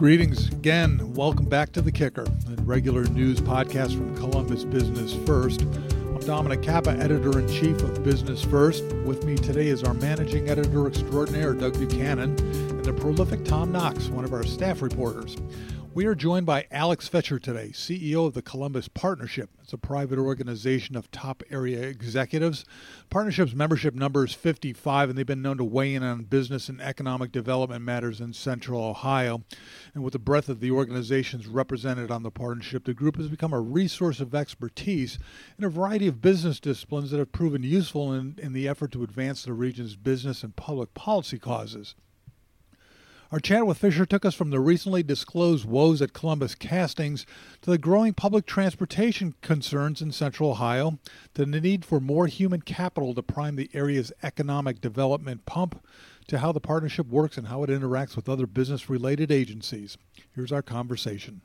Greetings again. Welcome back to The Kicker, a regular news podcast from Columbus Business First. I'm Dominic Kappa, editor in chief of Business First. With me today is our managing editor extraordinaire, Doug Buchanan, and the prolific Tom Knox, one of our staff reporters. We are joined by Alex Fischer today, CEO of the Columbus Partnership. It's a private organization of top area executives. Partnership's membership number is 55, and they've been known to weigh in on business and economic development matters in central Ohio. And with the breadth of the organizations represented on the partnership, the group has become a resource of expertise in a variety of business disciplines that have proven useful in, in the effort to advance the region's business and public policy causes. Our chat with Fischer took us from the recently disclosed woes at Columbus Castings to the growing public transportation concerns in central Ohio, to the need for more human capital to prime the area's economic development pump, to how the partnership works and how it interacts with other business related agencies. Here's our conversation.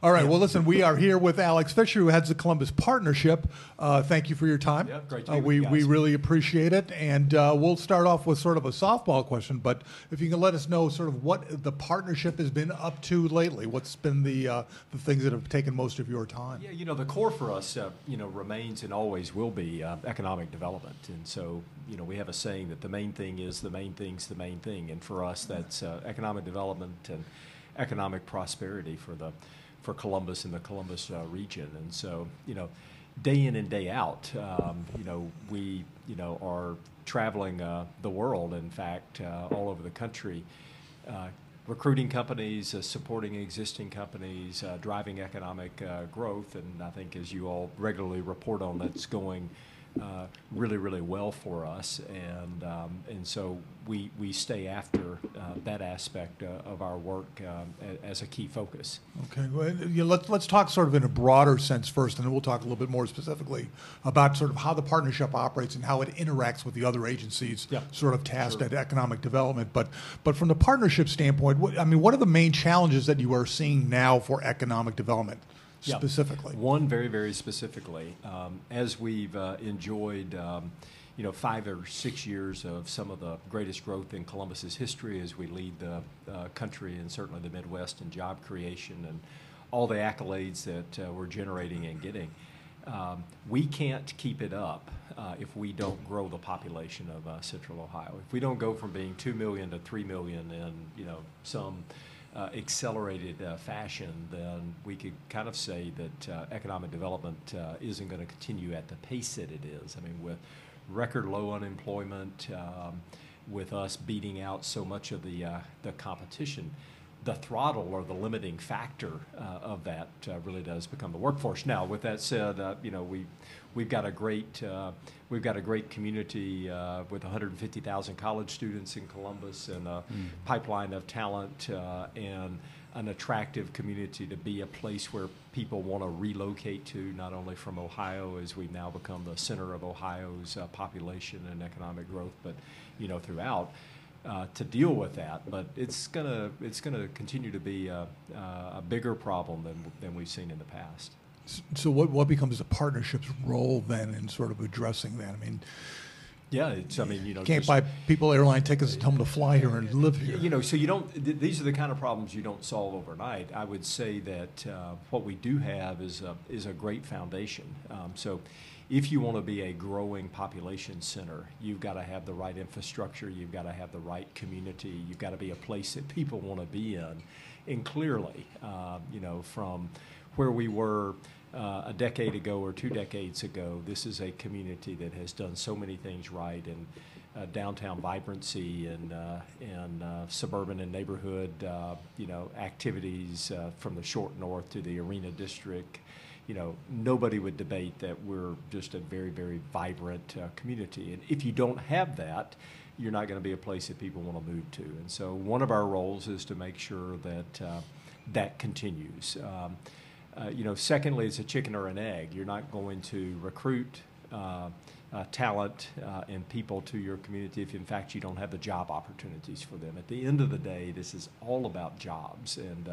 All right. Well, listen, we are here with Alex Fischer, who heads the Columbus Partnership. Uh, thank you for your time. Yeah, great to uh, we, you we really appreciate it. And uh, we'll start off with sort of a softball question, but if you can let us know sort of what the partnership has been up to lately, what's been the, uh, the things that have taken most of your time? Yeah, you know, the core for us, uh, you know, remains and always will be uh, economic development. And so, you know, we have a saying that the main thing is the main thing's the main thing. And for us, that's uh, economic development and economic prosperity for the for Columbus and the Columbus uh, region. And so, you know, day in and day out, um, you know, we, you know, are traveling uh, the world. In fact, uh, all over the country. Uh, recruiting companies, uh, supporting existing companies, uh, driving economic growth, and I think as you all regularly report on, that's going uh, really, really well for us, and um, and so we we stay after uh, that aspect uh, of our work a- as a key focus. Okay, well, you know, let's let's talk sort of in a broader sense first, and then we'll talk a little bit more specifically about sort of how the partnership operates and how it interacts with the other agencies, Yeah, sort of tasked sure. at economic development. But but from the partnership standpoint, what, I mean, what are the main challenges that you are seeing now for economic development Specifically? One very, very specifically, um, as we've uh, enjoyed, um, you know, five or six years of some of the greatest growth in Columbus's history as we lead the uh, country and certainly the Midwest in job creation and all the accolades that uh, we're generating and getting. Um, we can't keep it up uh, if we don't grow the population of uh, Central Ohio. If we don't go from being two million to three million in you know some uh, accelerated uh, fashion, then we could kind of say that uh, economic development uh, isn't going to continue at the pace that it is. I mean, with record low unemployment, um, with us beating out so much of the uh, the competition, the throttle or the limiting factor uh, of that uh, really does become the workforce. Now, with that said, uh, you know we we've got a great uh, we've got a great community uh, with 150,000 college students in Columbus and a pipeline of talent uh, and an attractive community to be a place where people want to relocate to, not only from Ohio as we've now become the center of Ohio's uh, population and economic growth, but you know throughout uh, to deal with that. But it's gonna it's gonna continue to be a, a bigger problem than than we've seen in the past. So what what becomes the partnership's role then in sort of addressing that? I mean, Yeah, it's I mean you know can't just- buy people airline tickets and tell them to fly here and live here. You know, so you don't. Th- these are the kind of problems you don't solve overnight. I would say that uh, what we do have is a is a great foundation. Um, so, if you want to be a growing population center, you've got to have the right infrastructure. You've got to have the right community. You've got to be a place that people want to be in. And clearly, uh, you know, from where we were uh, a decade ago or two decades ago, this is a community that has done so many things right and uh, downtown vibrancy and uh, and uh, suburban and neighborhood, uh, you know, activities from the short north to the arena district. You know, nobody would debate that we're just a very, very vibrant uh, community. And if you don't have that, you're not going to be a place that people want to move to. And so, one of our roles is to make sure that uh, that continues. Um, uh, you know, secondly, it's a chicken or an egg. You're not going to recruit uh, uh, talent uh, and people to your community if, in fact, you don't have the job opportunities for them. At the end of the day, this is all about jobs, and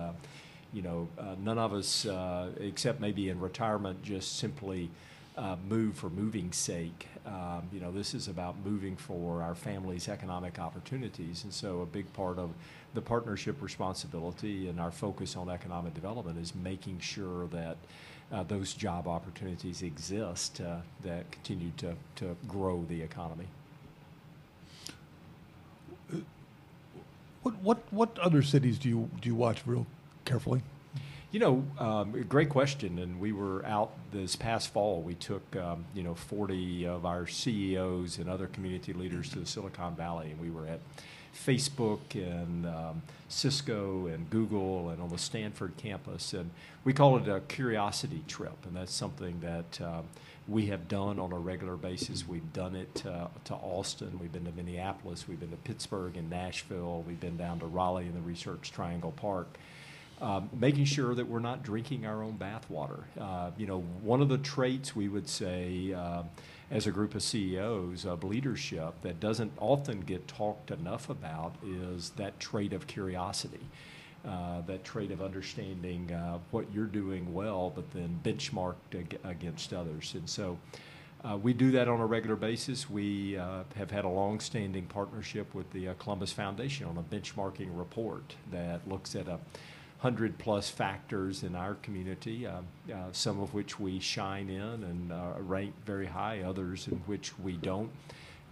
you know, uh, none of us, uh, except maybe in retirement, just simply uh, move for moving's sake. Um, you know, this is about moving for our family's economic opportunities, and so a big part of the partnership responsibility and our focus on economic development is making sure that uh, those job opportunities exist uh, that continue to, to grow the economy. What what what other cities do you do you watch real carefully? You know, um, great question. And we were out this past fall. We took, um, you know, 40 of our CEOs and other community leaders to the Silicon Valley, and we were at Facebook and um, Cisco and Google and on the Stanford campus. And we call it a curiosity trip, and that's something that uh, we have done on a regular basis. We've done it uh, to Austin, we've been to Minneapolis, we've been to Pittsburgh and Nashville, we've been down to Raleigh in the Research Triangle Park. Um, making sure that we're not drinking our own bathwater. Uh, you know, one of the traits we would say uh, as a group of CEOs of leadership that doesn't often get talked enough about is that trait of curiosity. Uh, that trait of understanding uh, what you're doing well, but then benchmarked ag- against others. And so uh, we do that on a regular basis. We uh, have had a long-standing partnership with the uh, Columbus Foundation on a benchmarking report that looks at a hundred plus factors in our community, uh, uh, some of which we shine in and uh, rank very high, others in which we don't.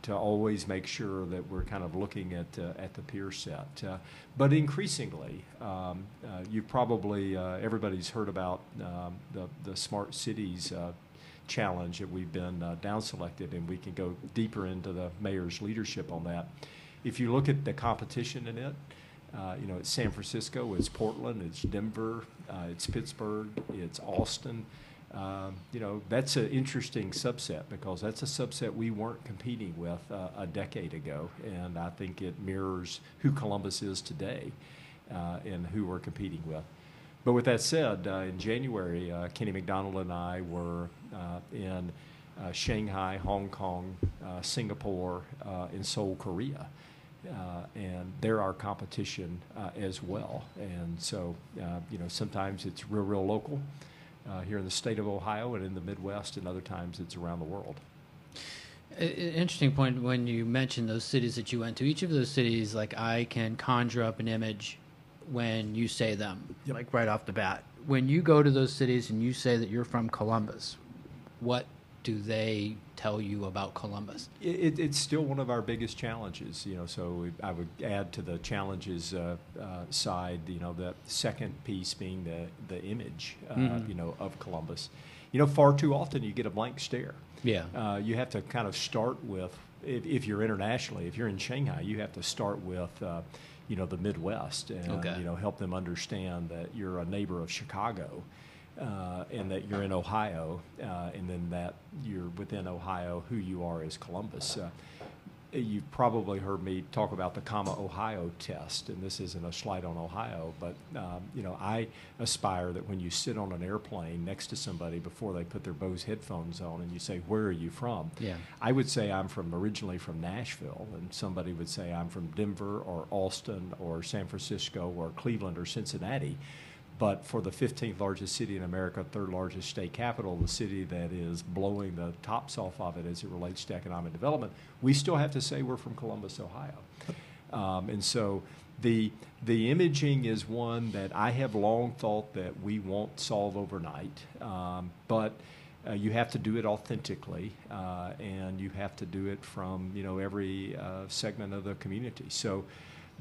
To always make sure that we're kind of looking at uh, at the peer set, uh, but increasingly, um, uh, you probably everybody's heard about um, the the smart cities challenge that we've been down selected, and we can go deeper into the mayor's leadership on that. If you look at the competition in it, uh, you know, it's San Francisco, it's Portland, it's Denver, uh, it's Pittsburgh, it's Austin. Um, you know, that's an interesting subset because that's a subset we weren't competing with uh, a decade ago, and I think it mirrors who Columbus is today uh, and who we're competing with. But with that said, uh, in January, uh, Kenny McDonald and I were in Shanghai, Hong Kong, Singapore, and Seoul, Korea uh, and they're our competition uh, as well. And so, uh, you know, sometimes it's real, real local uh, here in the state of Ohio and in the Midwest, and other times it's around the world. Interesting point when you mentioned those cities that you went to. Each of those cities, like I can conjure up an image when you say them, yep. like right off the bat. When you go to those cities and you say that you're from Columbus, what do they tell you about Columbus? It, it's still one of our biggest challenges, you know. So I would add to the challenges uh, uh, side, you know, the second piece being the the image, uh, mm-hmm. you know, of Columbus. You know, far too often you get a blank stare. Yeah. Uh, you have to kind of start with if, if, you're internationally, if you're in Shanghai, you have to start with. Uh, you know the Midwest, and okay. you know help them understand that you're a neighbor of Chicago, uh, and that you're in Ohio, uh, and then that you're within Ohio, who you are is Columbus. Uh, you've probably heard me talk about the comma Ohio test, and this isn't a slight on Ohio, but um, you know I aspire that when you sit on an airplane next to somebody before they put their Bose headphones on, and you say, "Where are you from?" Yeah. I would say I'm from originally from Nashville, and somebody would say I'm from Denver or Austin or San Francisco or Cleveland or Cincinnati but for the 15th largest city in America, third largest state capital, the city that is blowing the tops off of it as it relates to economic development, we still have to say we're from Columbus, Ohio. Um, and so the the imaging is one that I have long thought that we won't solve overnight, um, but uh, you have to do it authentically, uh, and you have to do it from you know every uh, segment of the community. So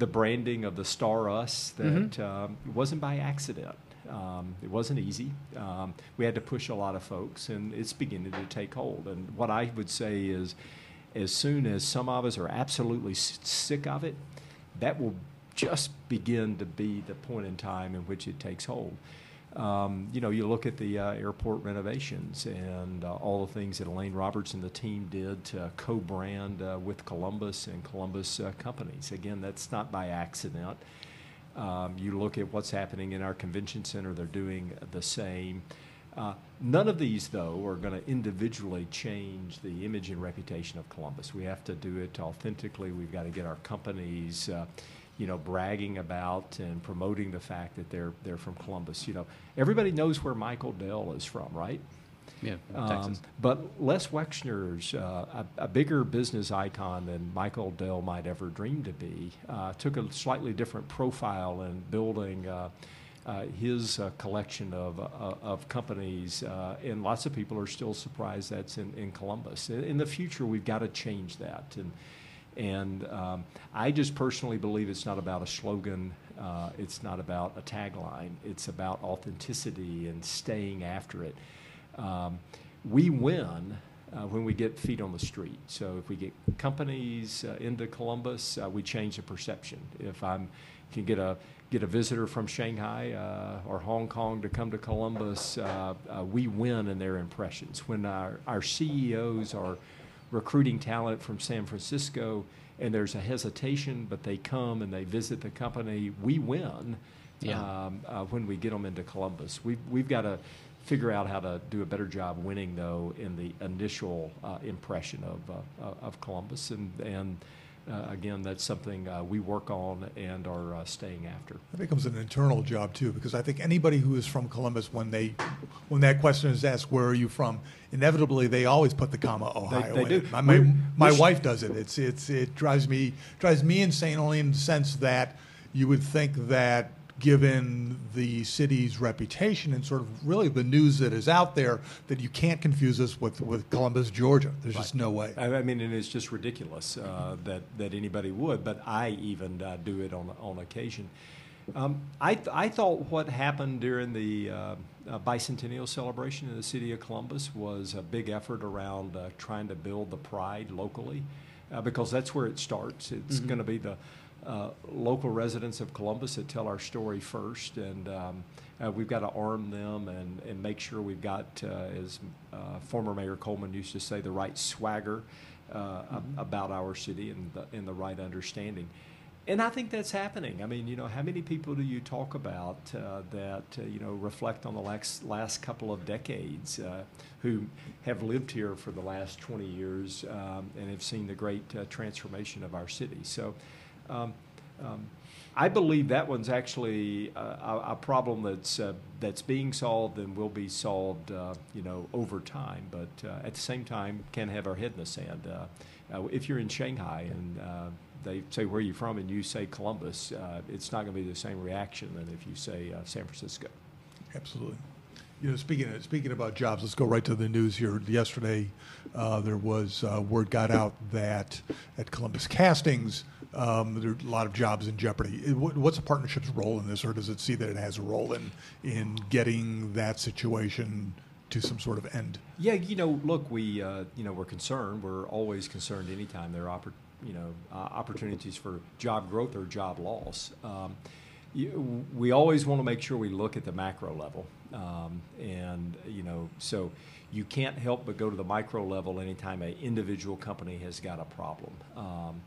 the branding of the Star Us that mm-hmm. um, wasn't by accident. Um, it wasn't easy. Um, we had to push a lot of folks, and it's beginning to take hold. And what I would say is, as soon as some of us are absolutely sick of it, that will just begin to be the point in time in which it takes hold. Um, you know, you look at the uh, airport renovations and uh, all the things that Elaine Roberts and the team did to co-brand uh, with Columbus and Columbus uh, companies. Again, that's not by accident. Um, you look at what's happening in our convention center; they're doing the same. Uh, none of these, though, are going to individually change the image and reputation of Columbus. We have to do it authentically. We've got to get our companies uh, you know, bragging about and promoting the fact that they're they're from Columbus. You know, everybody knows where Michael Dell is from, right? Yeah, Um, but Les Wexner's uh, a, a bigger business icon than Michael Dell might ever dream to be. Uh, took a slightly different profile in building uh, uh, his uh, collection of, uh, of companies, uh, and lots of people are still surprised that's in, in Columbus. In, in the future, we've got to change that. And, and um, I just personally believe it's not about a slogan, uh, it's not about a tagline, it's about authenticity and staying after it. Um, we win uh, when we get feet on the street. So if we get companies uh, into Columbus, uh, we change the perception. If I'm can get a get a visitor from Shanghai uh, or Hong Kong to come to Columbus, uh, uh, we win in their impressions. When our, our CEOs are recruiting talent from San Francisco and there's a hesitation, but they come and they visit the company, we win Yeah. um, uh, when we get them into Columbus. We've, we've got to figure out how to do a better job winning, though, in the initial uh, impression of, uh, of Columbus. And, and uh, again, that's something uh, we work on and are uh, staying after. That becomes an internal job too, because I think anybody who is from Columbus, when they, when that question is asked, "Where are you from?" inevitably they always put the comma Ohio. they in do. My, my, my wife does it. It's it's it drives me drives me insane only in the sense that you would think that given the city's reputation and sort of really the news that is out there that you can't confuse us with, with Columbus, Georgia. There's just no way. I I mean, and it's just ridiculous uh, that that anybody would, but I even uh, do it on on occasion. Um, I th- I thought what happened during the uh, uh, bicentennial celebration in the city of Columbus was a big effort around uh, trying to build the pride locally, uh, because that's where it starts. It's going to be the uh, local residents of Columbus that tell our story first, and um, uh, we've got to arm them and, and make sure we've got, uh, as uh, former Mayor Coleman used to say, the right swagger uh, ab- about our city and the, and the right understanding. And I think that's happening. I mean, you know, how many people do you talk about uh, that, uh, you know, reflect on the last, last couple of decades uh, who have lived here for the last 20 years um, and have seen the great uh, transformation of our city? So um, um, I believe that one's actually a, a, problem that's, uh, that's being solved and will be solved, uh, you know, over time. But uh, at the same time, can't have our head in the sand. Uh, uh, if you're in Shanghai and uh, they say where are you from and you say Columbus, it's not going to be the same reaction than if you say San Francisco. Absolutely. You know, speaking of, speaking about jobs, let's go right to the news here. Yesterday, there was word got out that at Columbus Castings, um, there are a lot of jobs in jeopardy. What's the partnership's role in this, or does it see that it has a role in in getting that situation to some sort of end? Yeah, you know, look, we, uh, you know, we're concerned. We're always concerned anytime there are, oppor- you know, uh, opportunities for job growth or job loss. Um, we always want to make sure we look at the macro level, um, and you know, so you can't help but go to the micro level anytime an individual company has got a problem. Um,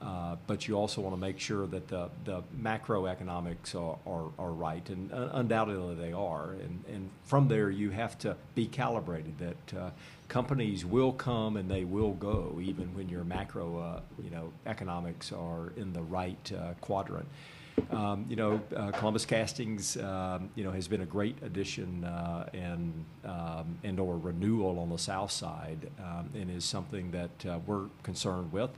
uh, but you also want to make sure that the, the macroeconomics are, are, are right, and uh, undoubtedly they are. And, and from there, you have to be calibrated that uh, companies will come and they will go, even when your macro, uh, you know, economics are in the right uh, quadrant. Um, you know, Columbus Castings, um, you know, has been a great addition and um, and or renewal on the south side, um, and is something that we're concerned with,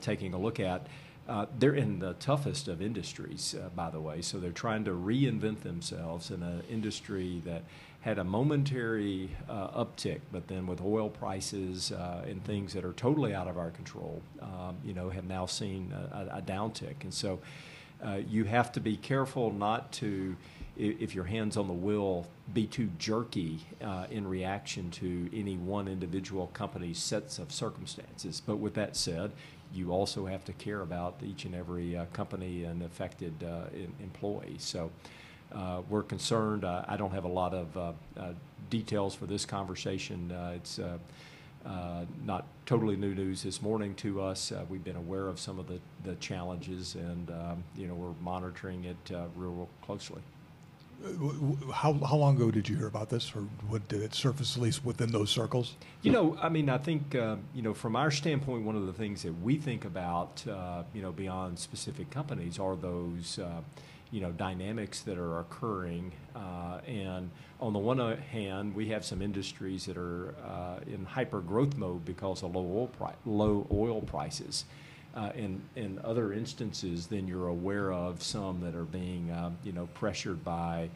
taking a look at. Uh, they're in the toughest of industries, uh, by the way, so they're trying to reinvent themselves in an industry that had a momentary uh, uptick, but then with oil prices uh, and things that are totally out of our control, um, you know, have now seen a, a, downtick, and so uh, you have to be careful not to, if your hands on the wheel, be too jerky uh, in reaction to any one individual company's sets of circumstances. But with that said, you also have to care about each and every uh, company and affected uh, em- employee. So uh, we're concerned. Uh, I don't have a lot of uh, uh, details for this conversation. Uh, it's uh, uh, not totally new news this morning to us. Uh, we've been aware of some of the, the challenges, and um, you know we're monitoring it uh, real, real closely. Uh, How, how long ago did you hear about this, or what, did it surface at least within those circles? You know, I mean, I think uh, you know from our standpoint, one of the things that we think about, uh, you know, beyond specific companies are those. Uh, you know, dynamics that are occurring. Uh, and on the one hand, we have some industries that are uh, in hyper growth mode because of low oil, pri- low oil prices. Uh, in, in other instances, then you're aware of some that are being, uh, you know, pressured by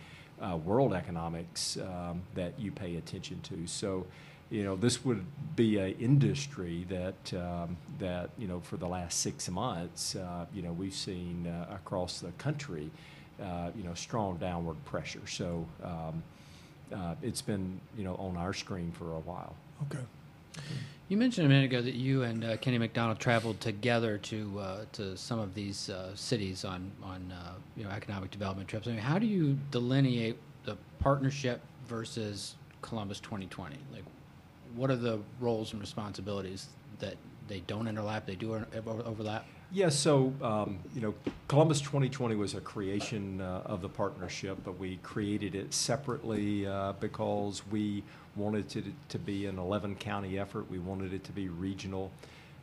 uh, world economics um, that you pay attention to. So, you know, this would be an industry that um, that you know for the last six months, uh, you know, we've seen uh, across the country, uh, you know, strong downward pressure. So um, uh, it's been you know on our screen for a while. Okay. You mentioned a minute ago that you and uh, Kenny McDonald traveled together to uh, to some of these uh, cities on on uh, you know economic development trips. I mean, how do you delineate the partnership versus Columbus 2020? Like, what are the roles and responsibilities that they don't interlap? They do overlap. Yeah, so um, you know, Columbus 2020 was a creation uh, of the partnership, but we created it separately uh, because we wanted it to be an 11 county effort. We wanted it to be regional.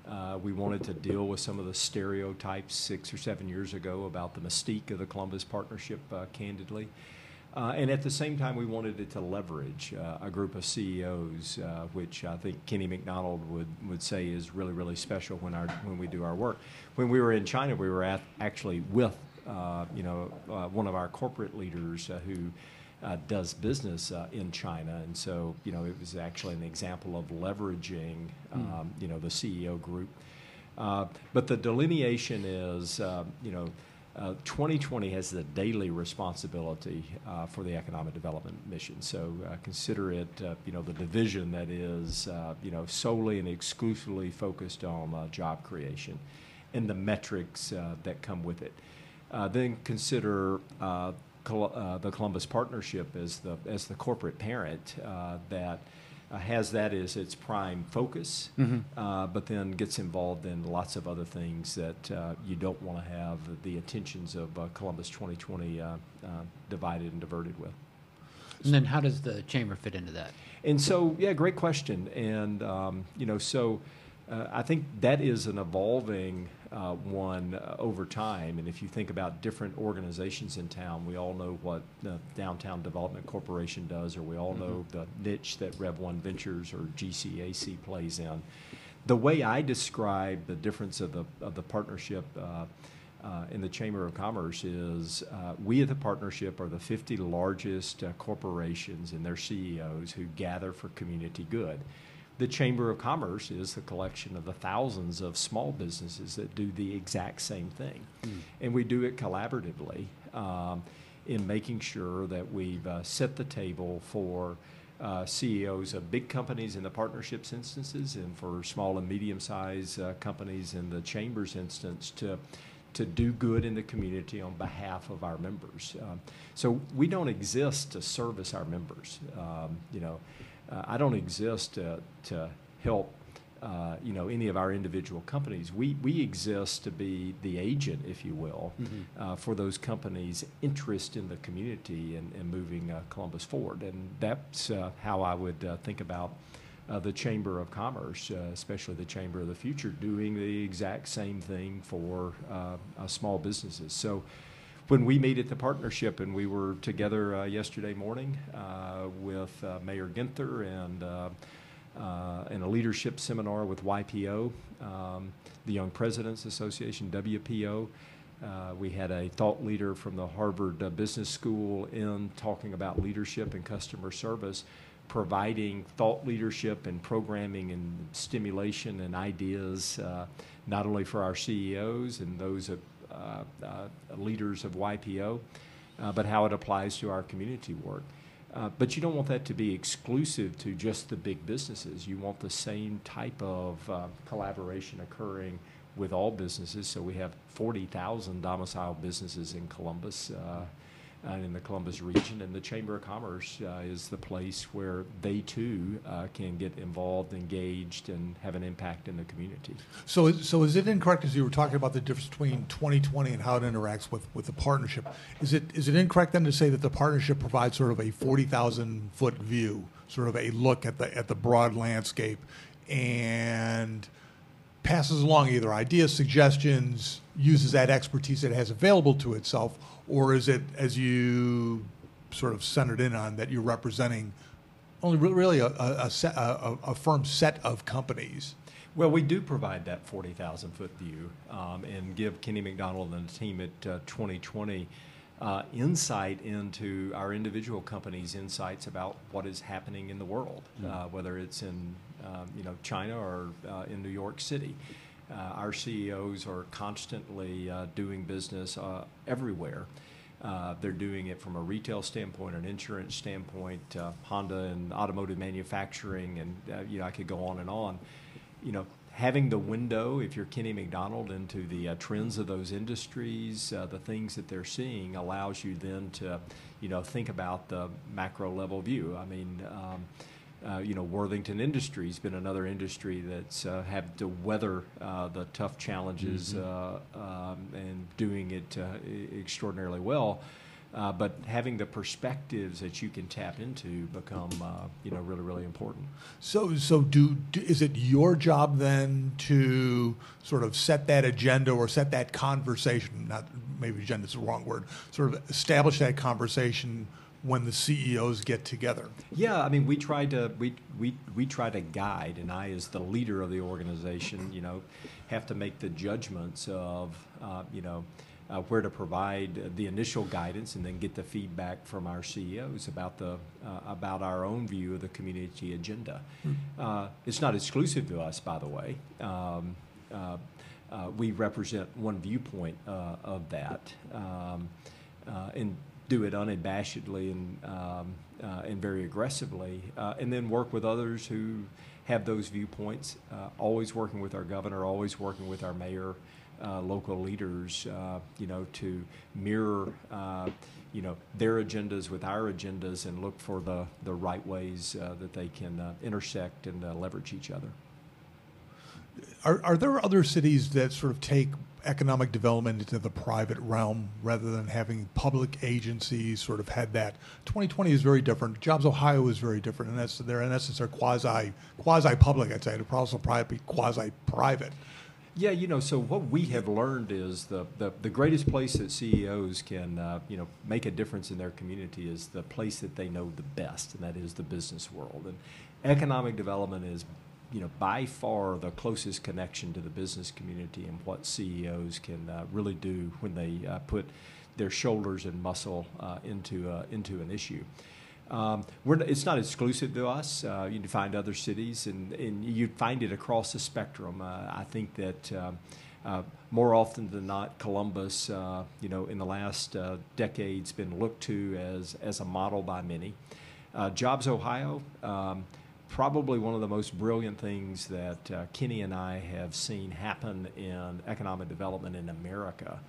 Uh, we wanted to deal with some of the stereotypes six or seven years ago about the mystique of the Columbus partnership, uh, candidly. Uh, and at the same time, we wanted it to leverage uh, a group of CEOs, uh, which I think Kenny McDonald would, would say is really, really special when, our, when we do our work. When we were in China, we were at, actually with uh, you know, one of our corporate leaders uh, does business in China. And so, you know, it was actually an example of leveraging, hmm. um, you know, the CEO group. but the delineation is, you know, uh, 2020 has the daily responsibility uh, for the economic development mission. So uh, consider it, uh, you know, the division that is, uh, you know, solely and exclusively focused on uh, job creation and the metrics that come with it. then consider Col- the Columbus Partnership as the as the corporate parent that uh, has that as its prime focus, mm-hmm. uh, but then gets involved in lots of other things that uh, you don't want to have the attentions of uh, Columbus 2020 uh, uh, divided and diverted with. And then, how does the chamber fit into that? And so, yeah, great question. And um, you know, so I think that is an evolving uh, one uh, over time. And if you think about different organizations in town, we all know what the Downtown Development Corporation does, or we all mm-hmm. know the niche that Rev1 Ventures or GCAC plays in. The way I describe the difference of the of the partnership. Uh, uh, in the Chamber of Commerce is uh, we at the partnership are the 50 largest uh, corporations and their CEOs who gather for community good the Chamber of Commerce is the collection of the thousands of small businesses that do the exact same thing. Mm. And we do it collaboratively um, in making sure that we've uh, set the table for uh, CEOs of big companies in the partnerships instances and for small and medium sized uh, companies in the Chamber's instance to to do good in the community on behalf of our members. Um, so we don't exist to service our members. Um, you know, uh, I don't exist to, to help uh, you know any of our individual companies. We we exist to be the agent, if you will, mm-hmm. uh, for those companies' interest in the community and, and moving uh, Columbus forward. And that's uh, how I would uh, think about the Chamber of Commerce, especially the Chamber of the Future, doing the exact same thing for small businesses. So when we meet at the partnership, and we were together uh, yesterday morning uh, with uh, Mayor Ginther and uh, uh, in a leadership seminar with YPO, um, the Young Presidents Association, WPO. Uh, we had a thought leader from the Harvard Business School in talking about leadership and customer service, providing thought leadership and programming and stimulation and ideas, not only for our CEOs and those uh, leaders of YPO, uh, but how it applies to our community work. Uh, but you don't want that to be exclusive to just the big businesses. You want the same type of uh, collaboration occurring with all businesses. So we have 40,000 domiciled businesses in Columbus. Uh, uh, in the Columbus region, and the Chamber of Commerce uh, is the place where they too uh, can get involved, engaged, and have an impact in the community. So, so is it incorrect as you were talking about the difference between 2020 and how it interacts with, with the partnership? Is it is it incorrect then to say that the partnership provides sort of a 40,000 foot view, sort of a look at the at the broad landscape, and passes along either ideas, suggestions, uses that expertise it has available to itself, or is it, as you sort of centered in on, that you're representing only really a, a, a, set, a, a firm set of companies? Well, we do provide that 40,000 foot view um, and give Kenny McDonald and the team at uh, 2020 uh, insight into our individual companies' insights about what is happening in the world, mm-hmm. uh, whether it's in um, you know China or uh, in New York City. Uh, our CEOs are constantly uh, doing business everywhere. Uh, they're doing it from a retail standpoint, an insurance standpoint, Honda and automotive manufacturing, and you know I could go on and on. You know, having the window, if you're Kenny McDonald, into the trends of those industries, the things that they're seeing, allows you then to, you know, think about the macro level view. I mean. Uh, you know, Worthington Industries has been another industry that's uh, had to weather uh, the tough challenges mm-hmm. um, and doing it uh, extraordinarily well. Uh, but having the perspectives that you can tap into become, you know, really, really important. So, so do, do is it your job then to sort of set that agenda or set that conversation? Not maybe agenda is the wrong word. Sort of establish that conversation when the CEOs get together? Yeah, I mean, we try to we we we try to guide, and I, as the leader of the organization, you know, have to make the judgments of uh, you know. Uh, where to provide the initial guidance and then get the feedback from our CEOs about the uh, about our own view of the community agenda. Mm-hmm. it's not exclusive to us, by the way. Um, uh, uh, we represent one viewpoint of that, um, and do it unabashedly and um, uh, and very aggressively, uh, and then work with others who have those viewpoints. Uh, always working with our governor, always working with our mayor, uh, local leaders, uh, you know, to mirror. Uh, you know their agendas with our agendas and look for the, the right ways that they can intersect and leverage each other. Are, are there other cities that sort of take economic development into the private realm rather than having public agencies sort of had that. 2020 is very different. Jobs Ohio is very different, and that's they're in essence they're quasi quasi public. I'd say it'd also probably be quasi private. Yeah, you know, so what we have learned is the, the, the greatest place that CEOs can, uh, you know, make a difference in their community is the place that they know the best, and that is the business world. And economic development is you know, by far the closest connection to the business community and what CEOs can uh, really do when they uh, put their shoulders and muscle uh, into uh, into an issue. Um, it's not exclusive to us. Uh, you can find other cities, and, and you find it across the spectrum. Uh, I think that. Um, more often than not, Columbus, you know, in the last decades, been looked to as as a model by many. Jobs Ohio, um, probably one of the most brilliant things that uh, Kenny and I have seen happen in economic development in America.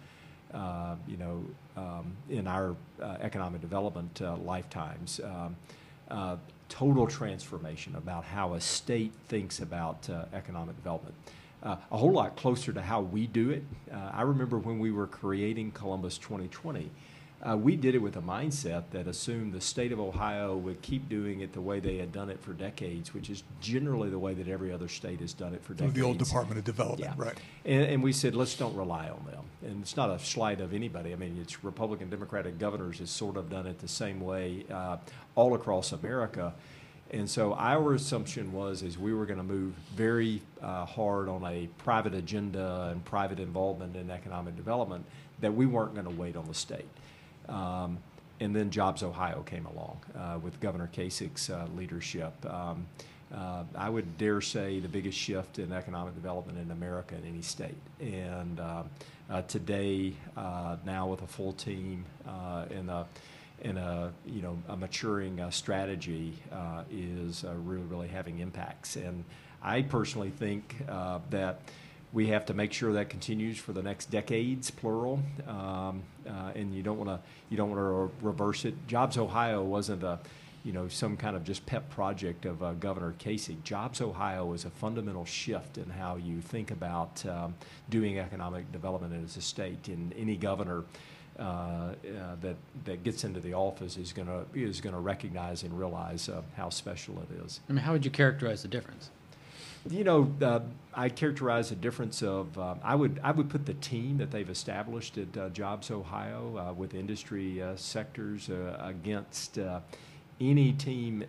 Uh, you know, um, in our uh, economic development uh, lifetimes, um, uh, total transformation about how a state thinks about uh, economic development. a whole lot closer to how we do it. I remember when we were creating Columbus 2020 uh, we did it with a mindset that assumed the state of Ohio would keep doing it the way they had done it for decades, which is generally the way that every other state has done it for decades. The old Department of Development, yeah. right. And, and, we said, let's don't rely on them. And it's not a slight of anybody. I mean, it's Republican, Democratic governors has sort of done it the same way uh, all across America. And so our assumption was is we were going to move very uh, hard on a private agenda and private involvement in economic development that we weren't going to wait on the state. Um, and then Jobs Ohio came along uh, with Governor Kasich's uh, leadership. Um, uh, I would dare say the biggest shift in economic development in America in any state. And uh, uh, today, uh, now with a full team and a in a you know a maturing strategy, is really really having impacts. And I personally think that we have to make sure that continues for the next decades, plural. Um, uh, and you don't want to you don't want to reverse it. Jobs Ohio wasn't a you know some kind of just pet project of uh, Governor Kasich. Jobs Ohio is a fundamental shift in how you think about um, doing economic development as a state. And any governor. Uh, uh, that that gets into the office is to is to recognize and realize uh, how special it is. I mean, how would you characterize the difference? You know, uh, I characterize the difference of uh, I would I would put the team that they've established at uh, Jobs Ohio uh, with industry uh, sectors uh, against any team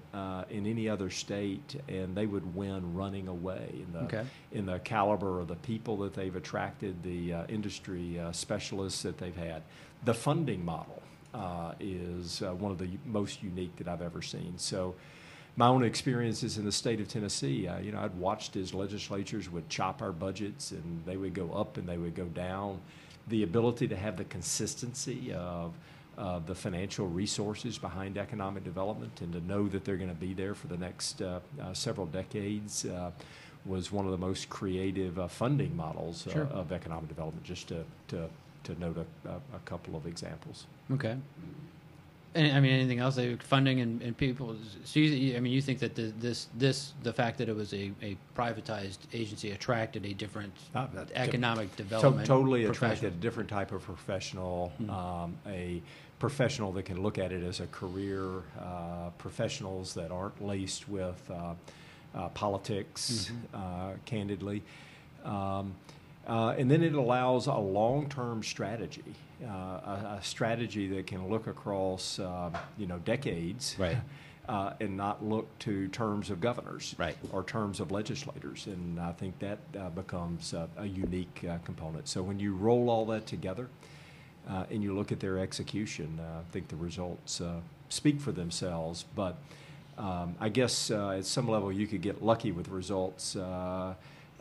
in any other state, and they would win running away in the Okay. in the caliber of the people that they've attracted, the industry specialists that they've had. The funding model is one of the most unique that I've ever seen. So my own experiences in the state of Tennessee, uh, you know, I'd watched as legislatures would chop our budgets and they would go up and they would go down. The ability to have the consistency of uh, the financial resources behind economic development and to know that they're going to be there for the next uh, uh several decades uh, was one of the most creative uh, funding models Sure. of economic development, just to, to, to note a, a, a couple of examples. Okay. And, I mean, anything else? Like funding and, and people. So you, I mean, you think that the, this this the fact that it was a, a privatized agency attracted a different that- economic To- development. Totally attracted a different type of professional, Mhm. um, a professional that can look at it as a career, uh, professionals that aren't laced with uh, uh, politics, Mhm. uh, candidly. Um, uh, and then it allows a long-term strategy, uh, a, a strategy that can look across, uh, you know, decades, Right. uh, and not look to terms of governors, Right. or terms of legislators. And I think that uh, becomes uh, a unique uh, component. So when you roll all that together uh, and you look at their execution, uh, I think the results uh, speak for themselves. But um, I guess uh, at some level you could get lucky with results.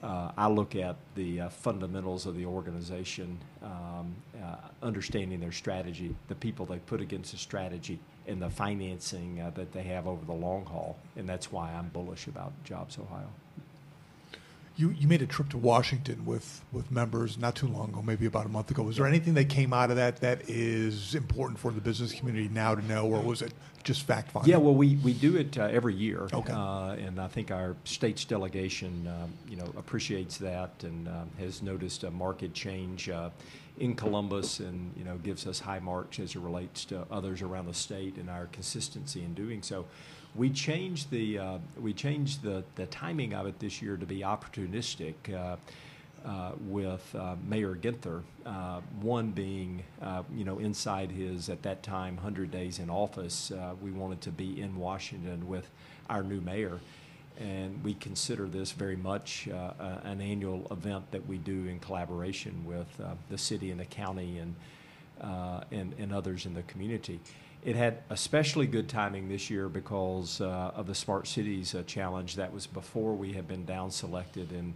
Uh, I look at the uh, fundamentals of the organization, um, uh, understanding their strategy, the people they put against the strategy, and the financing uh, that they have over the long haul. And that's why I'm bullish about Jobs Ohio. You, you made a trip to Washington with, with members not too long ago, maybe about a month ago. Was there anything that came out of that that is important for the business community now to know, or was it just fact finding? Yeah, well, we, we do it uh, every year. Okay. Uh, and I think our state's delegation, um, you know, appreciates that and um, has noticed a market change uh, in Columbus and, you know, gives us high marks as it relates to others around the state and our consistency in doing so. We changed the, uh, we changed the, the timing of it this year to be opportunistic. Uh, uh, with uh, Mayor Ginther, uh, one being, uh, you know, inside his, at that time, 100 days in office, we wanted to be in Washington with our new mayor. And we consider this very much an annual event that we do in collaboration with the city and the county and, and, and others in the community. It had especially good timing this year because uh, of the Smart Cities uh, Challenge. That was before we had been down selected and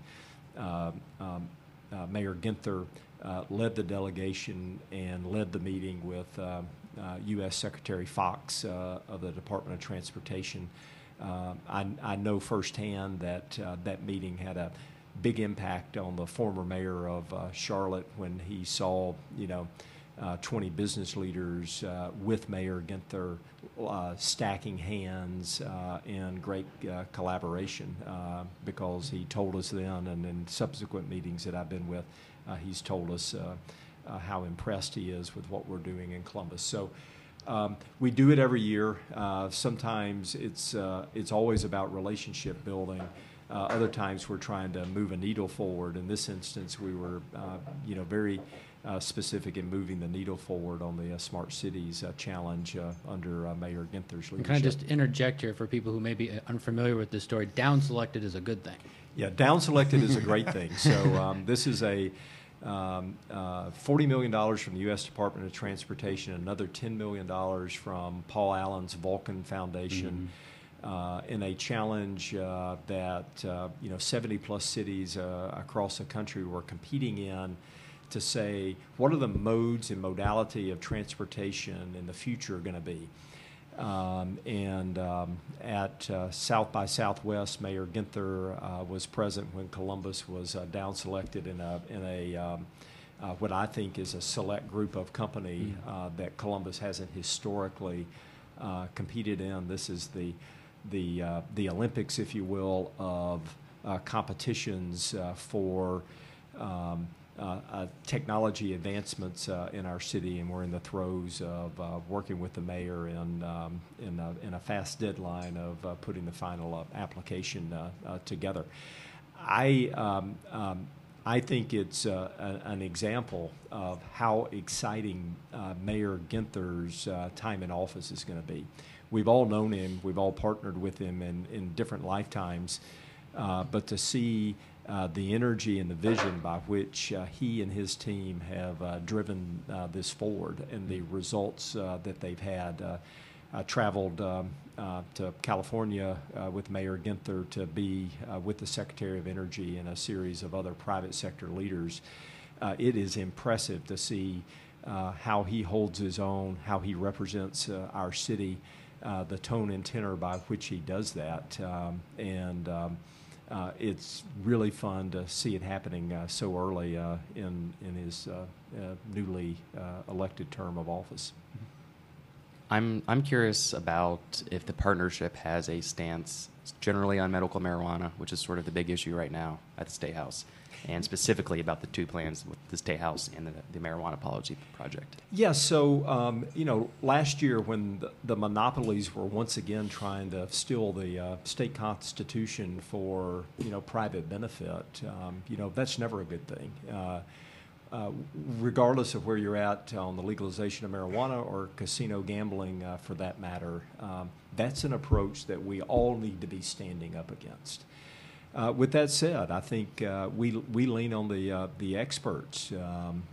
uh, um, uh, Mayor Ginther uh, led the delegation and led the meeting with uh, uh, U.S. Secretary Foxx of the Department of Transportation. I, I know firsthand that that meeting had a big impact on the former mayor of Charlotte when he saw, you know, uh, 20 business leaders uh, with Mayor Ginther uh, stacking hands uh, in great uh, collaboration uh, because he told us then and in subsequent meetings that I've been with, he's told us how impressed he is with what we're doing in Columbus. So um, we do it every year. Sometimes it's, it's always about relationship building. Uh, other times we're trying to move a needle forward. In this instance, we were, uh, you know, very uh, specific in moving the needle forward on the uh, Smart Cities uh, Challenge uh, under uh, Mayor Ginther's leadership. Can I just interject here for people who may be unfamiliar with this story? Down selected is a good thing. Yeah, down selected is a great thing. So um, this is a um, uh, $40 million from the U.S. Department of Transportation, another $10 million from Paul Allen's Vulcan Foundation. Uh, in a challenge uh, that uh, you know 70 plus cities uh, across the country were competing in to say what are the modes and modality of transportation in the future going to be um, and um, at uh, South by Southwest, Mayor Ginther uh, was present when Columbus was uh, down selected in a, in a um, uh, what I think is a select group of company uh, that Columbus hasn't historically uh, competed in. This is the the uh, the Olympics, if you will, of uh, competitions uh, for. Um, uh, uh, technology advancements in our city, and we're in the throes of working with the mayor in, um, in, a, in a fast deadline of putting the final application together. I um, um, I think it's uh, a, an example of how exciting uh, Mayor Ginther's uh, time in office is going to be. We've all known him, we've all partnered with him in, in different lifetimes, uh, but to see uh, the energy and the vision by which uh, he and his team have driven this forward and the results that they've had uh, traveled um, uh, to California uh, with Mayor Ginther to be with the Secretary of Energy and a series of other private sector leaders. it is impressive to see how he holds his own, how he represents our city, the tone and tenor by which he does that. Um, and um, uh, it's really fun to see it happening uh, so early uh, in in his newly elected term of office. Mm-hmm. I'm I'm curious about if the partnership has a stance generally on medical marijuana, which is sort of the big issue right now at the State House, and specifically about the two plans with the State House and the, the marijuana policy project. Yeah, so um, you know, last year when the, the, monopolies were once again trying to steal the uh, state constitution for you know private benefit, um, you know that's never a good thing. Uh, uh, regardless of where you're at on the legalization of marijuana or casino gambling uh, for that matter, um, that's an approach that we all need to be standing up against. Uh, with that said, I think uh, we, we lean on the, uh, the experts um,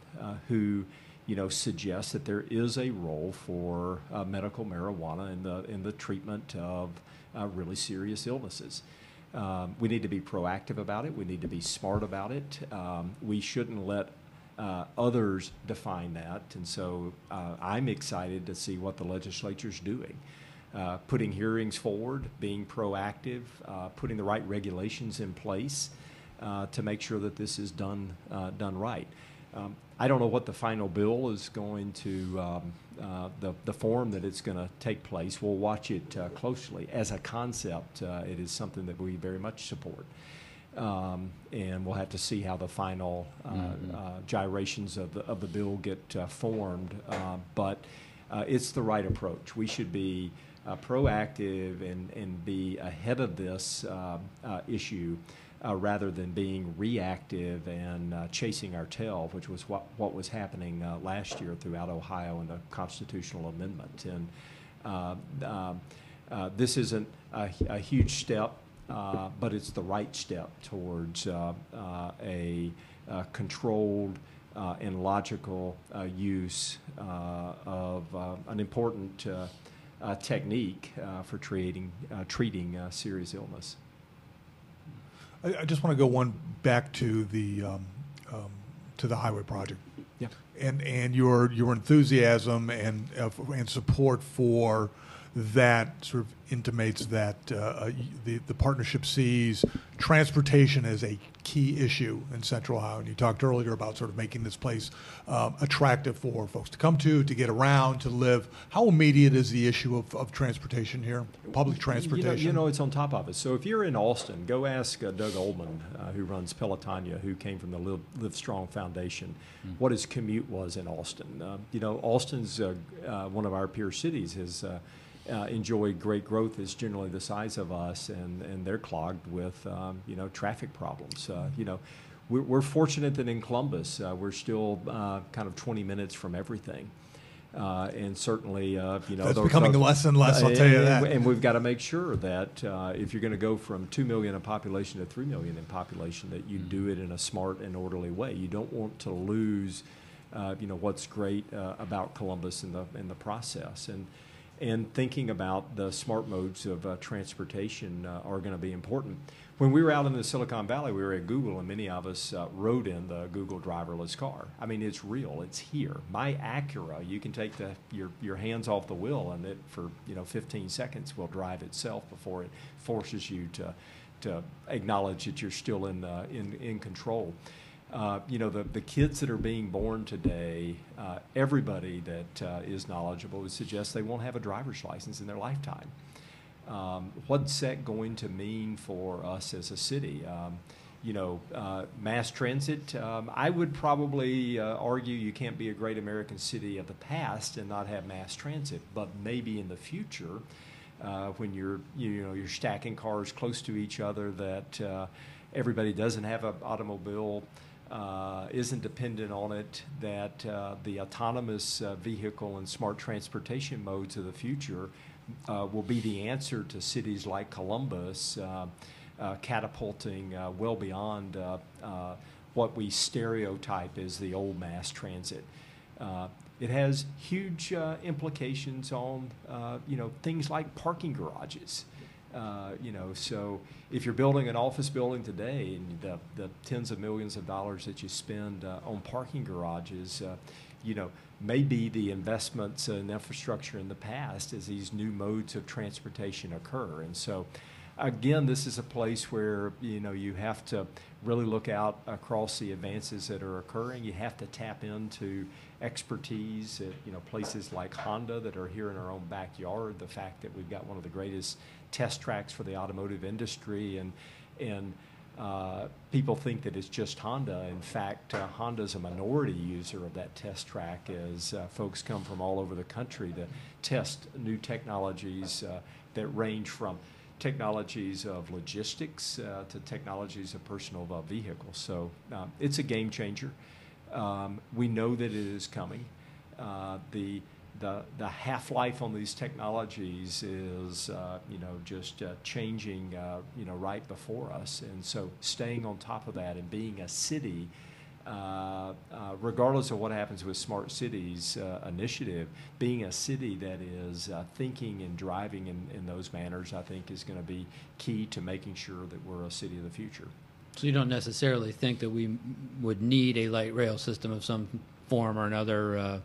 who you know, suggest that there is a role for medical marijuana in the, in the treatment of really serious illnesses. Um, we need to be proactive about it. We need to be smart about it. Um, we shouldn't let uh, others define that, and so uh, I'm excited to see what the legislature's doing. Uh, putting hearings forward, being proactive, uh, putting the right regulations in place uh, to make sure that this is done uh, done right. Um, I don't know what the final bill is going to um, the the form that it's going to take place. We'll watch it closely. As a concept, it is something that we very much support. Um, and we'll have to see how the final uh, mm-hmm. uh, gyrations of the, of the bill get uh, formed. Uh, but uh, it's the right approach. We should be uh, proactive and, and be ahead of this uh, uh, issue uh, rather than being reactive and chasing our tail, which was what, what was happening last year throughout Ohio in the constitutional amendment. And um, this isn't a, a huge step uh, but it's the right step towards uh, uh, a controlled and logical use of an important technique for treating, treating serious illness. I, I, just want to go one back to the um, um, to the highway project. Yeah. And and your your enthusiasm and uh, and support for that sort of intimates that uh, uh, the, the partnership sees transportation as a key issue in Central Ohio. And you talked earlier about sort of making this place um, attractive for folks to come to, to get around, to live. How immediate is the issue of, of transportation here, public transportation? You know, you know, it's on top of it. So if you're in Austin, go ask uh, Doug Ulman, uh, who runs Pelotonia, who came from the Live, Live Strong Foundation, mm-hmm. what his commute was in Austin. Uh, you know, Austin's uh, one of our peer cities. Has uh, enjoy great growth is generally the size of us, and, and they're clogged with um, you know traffic problems. Uh, you know, we're, we're, fortunate that in Columbus uh, we're still uh, kind of 20 minutes from everything. Uh, and certainly, uh, you know, that's becoming those, less and less. I'll tell you that. And we've got to make sure that if you're going to go from two million in population to three million in population, that you mm-hmm. do it in a smart and orderly way. You don't want to lose, you know, what's great about Columbus in the in the process. And and thinking about the smart modes of uh, transportation uh, are going to be important. When we were out in the Silicon Valley, we were at Google, and many of us uh, rode in the Google driverless car. I mean, it's real; it's here. My Acura, you can take the, your your hands off the wheel, and it for you know 15 seconds will drive itself before it forces you to to acknowledge that you're still in uh, in in control. Uh, you know, the, the kids that are being born today, uh, everybody that uh, is knowledgeable would suggest they won't have a driver's license in their lifetime. Um, what's that going to mean for us as a city? Um, you know, uh, mass transit, um, I would probably uh, argue you can't be a great American city of the past and not have mass transit, but maybe in the future, when you're, you know, you're stacking cars close to each other that everybody doesn't have an automobile, uh, isn't dependent on it, that uh, the autonomous uh, vehicle and smart transportation modes of the future uh, will be the answer to cities like Columbus, uh, uh, catapulting well beyond what we stereotype as the old mass transit. it has huge implications on, you know, things like parking garages. Uh, you know, so if you're building an office building today and the, the tens of millions of dollars that you spend uh, on parking garages, uh, you know, maybe the investments in infrastructure in the past as these new modes of transportation occur. And so, again, this is a place where, you know, you have to really look out across the advances that are occurring. You have to tap into expertise at, you know, places like Honda that are here in our own backyard. The fact that we've got one of the greatest test tracks for the automotive industry, and and uh, people think that it's just Honda. In fact, uh, Honda's a minority user of that test track as uh, folks come from all over the country to test new technologies uh, that range from technologies of logistics uh, to technologies of personal uh, vehicles. So it's a game changer. Um, we know that it is coming. the the, the half-life on these technologies is, uh, you know, just uh, changing, uh, you know, right before us. And so staying on top of that and being a city, uh, uh, regardless of what happens with Smart Cities uh, initiative, being a city that is thinking and driving in, in those manners, I think is going to be key to making sure that we're a city of the future. So you don't necessarily think that we would need a light rail system of some form or another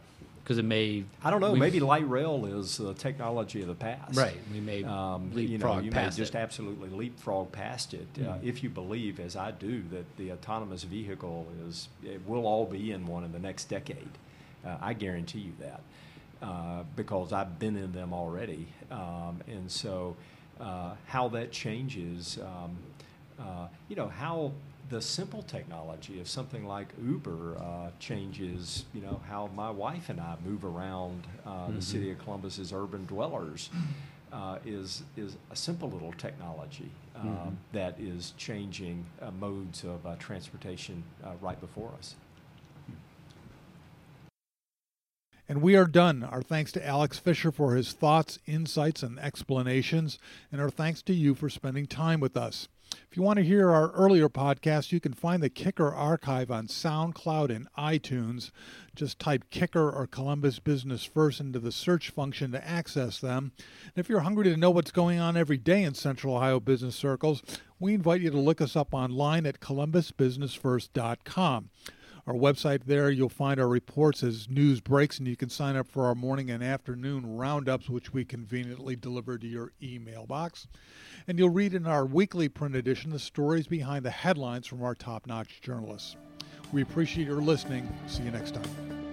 because it may. I don't know. Maybe light rail is the technology of the past. Right. We may um, leapfrog you know, you past may just it. absolutely leapfrog past it mm-hmm. uh, hmm. if you believe, as I do, that the autonomous vehicle is. It will all be in one in the next decade. Uh, I guarantee you that uh, because I've been in them already, um, and so uh, how that changes. Um, uh, you know how the simple technology of something like Uber uh, changes, you know, how my wife and I move around uh, mm-hmm. the city of Columbus as urban dwellers. Uh, is is a simple little technology um, mm-hmm. that is changing uh, modes of uh, transportation uh, right before us. And we are done. Our thanks to Alex Fischer for his thoughts, insights, and explanations, and our thanks to you for spending time with us. If you want to hear our earlier podcasts, you can find the Kicker archive on SoundCloud and iTunes. Just type Kicker or Columbus Business First into the search function to access them. And if you're hungry to know what's going on every day in Central Ohio business circles, we invite you to look us up online at columbusbusinessfirst.com our website there. You'll find our reports as news breaks, and you can sign up for our morning and afternoon roundups, which we conveniently deliver to your email box. And you'll read in our weekly print edition the stories behind the headlines from our top notch journalists. We appreciate your listening. See you next time.